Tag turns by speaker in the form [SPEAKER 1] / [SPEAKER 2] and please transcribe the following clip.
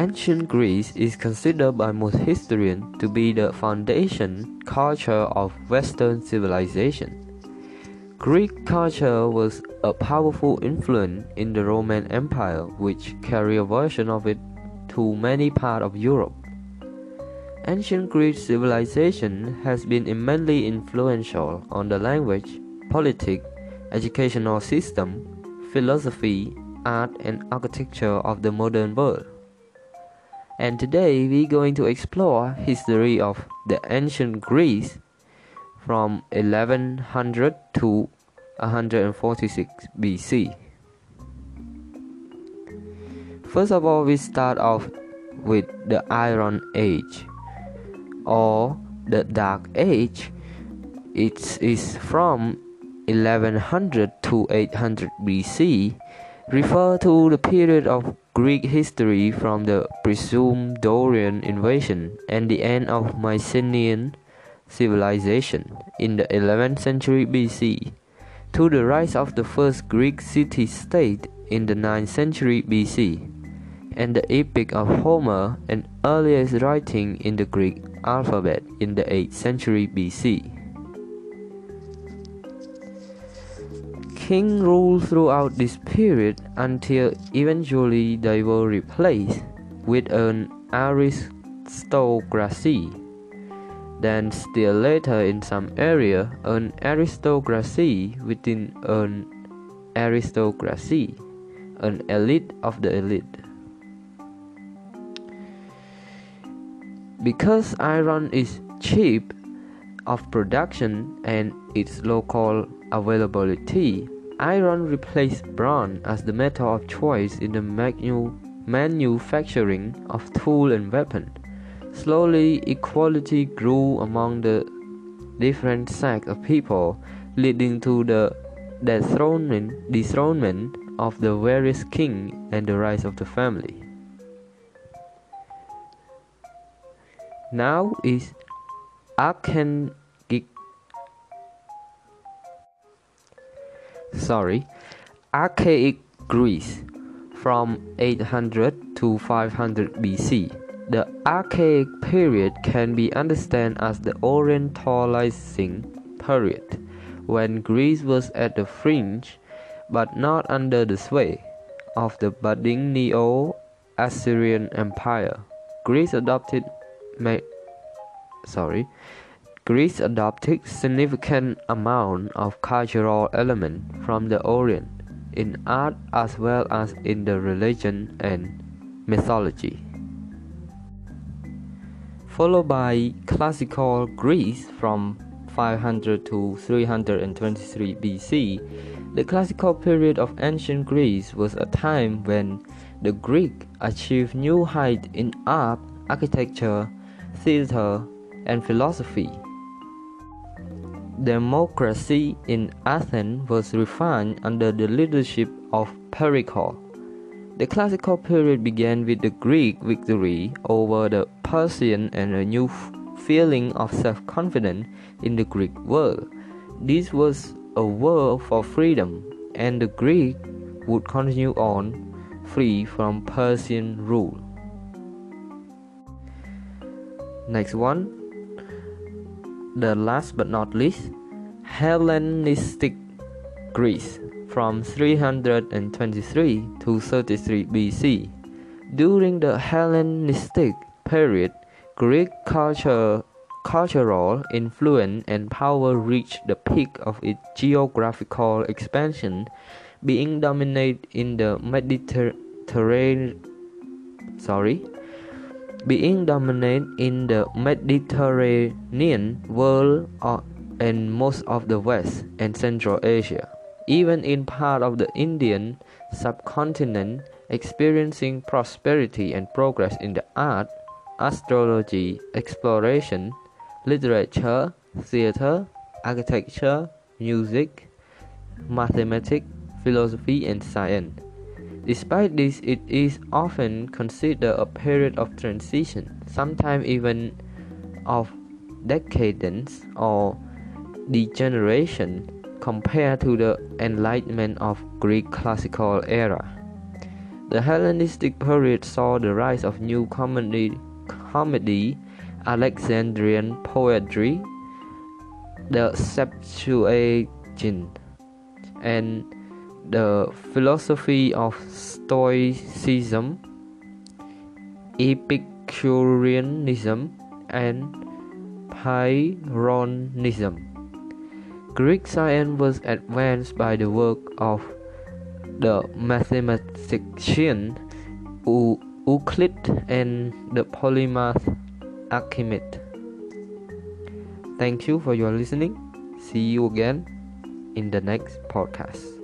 [SPEAKER 1] Ancient Greece is considered by most historians to be the foundation culture of Western civilization. Greek culture was a powerful influence in the Roman Empire, which carried a version of it to many parts of Europe. Ancient Greek civilization has been immensely influential on the language, politics, educational system, philosophy, art, and architecture of the modern world. And today we're going to explore history of the ancient Greece from 1100 to 146 BC. First of all, we start off with the Iron Age or the Dark Age. It is from 1100 to 800 BC, refer to the period of Greek history from the presumed Dorian invasion and the end of Mycenaean civilization in the 11th century BC to the rise of the first Greek city state in the 9th century BC and the Epic of Homer and earliest writing in the Greek alphabet in the 8th century BC. King ruled throughout this period until eventually they were replaced with an aristocracy. Then, still later, in some area, an aristocracy within an aristocracy, an elite of the elite. Because iron is cheap of production and its local availability, iron replaced bronze as the metal of choice in the manu- manufacturing of tool and weapon. Slowly, equality grew among the different sects of people, leading to the dethronement, dethronement of the various king and the rise of the family. Now is archaic sorry archaic Greece from 800 to 500 BC. The archaic period can be understood as the orientalizing period when Greece was at the fringe but not under the sway of the budding Neo Assyrian Empire. Greece adopted sorry, Greece adopted significant amount of cultural element from the Orient in art as well as in the religion and mythology. Followed by classical Greece from 500 to 323 BC, the classical period of ancient Greece was a time when the Greek achieved new heights in art, architecture, theater, and philosophy. Democracy in Athens was refined under the leadership of Pericles. The classical period began with the Greek victory over the Persian and a new feeling of self confidence in the Greek world. This was a world for freedom, and the Greek would continue on free from Persian rule. Next one, the last but not least, Hellenistic Greece from 323 to 33 BC. During the Hellenistic period, Greek culture, cultural influence and power reached the peak of its geographical expansion, being dominant in the Mediterranean. Sorry, being dominant in the Mediterranean world and most of the West and Central Asia, even in part of the Indian subcontinent, experiencing prosperity and progress in the art, astrology, exploration, literature, theater, architecture, music, mathematics, philosophy, and science. Despite this, it is often considered a period of transition, sometimes even of decadence or degeneration compared to the Enlightenment of Greek classical era. The Hellenistic period saw the rise of new comedy, comedy Alexandrian poetry, the Septuagint, and the philosophy of Stoicism, Epicureanism, and Pyrrhonism. Greek science was advanced by the work of the mathematician Euclid and the polymath Archimedes. Thank you for your listening. See you again in the next podcast.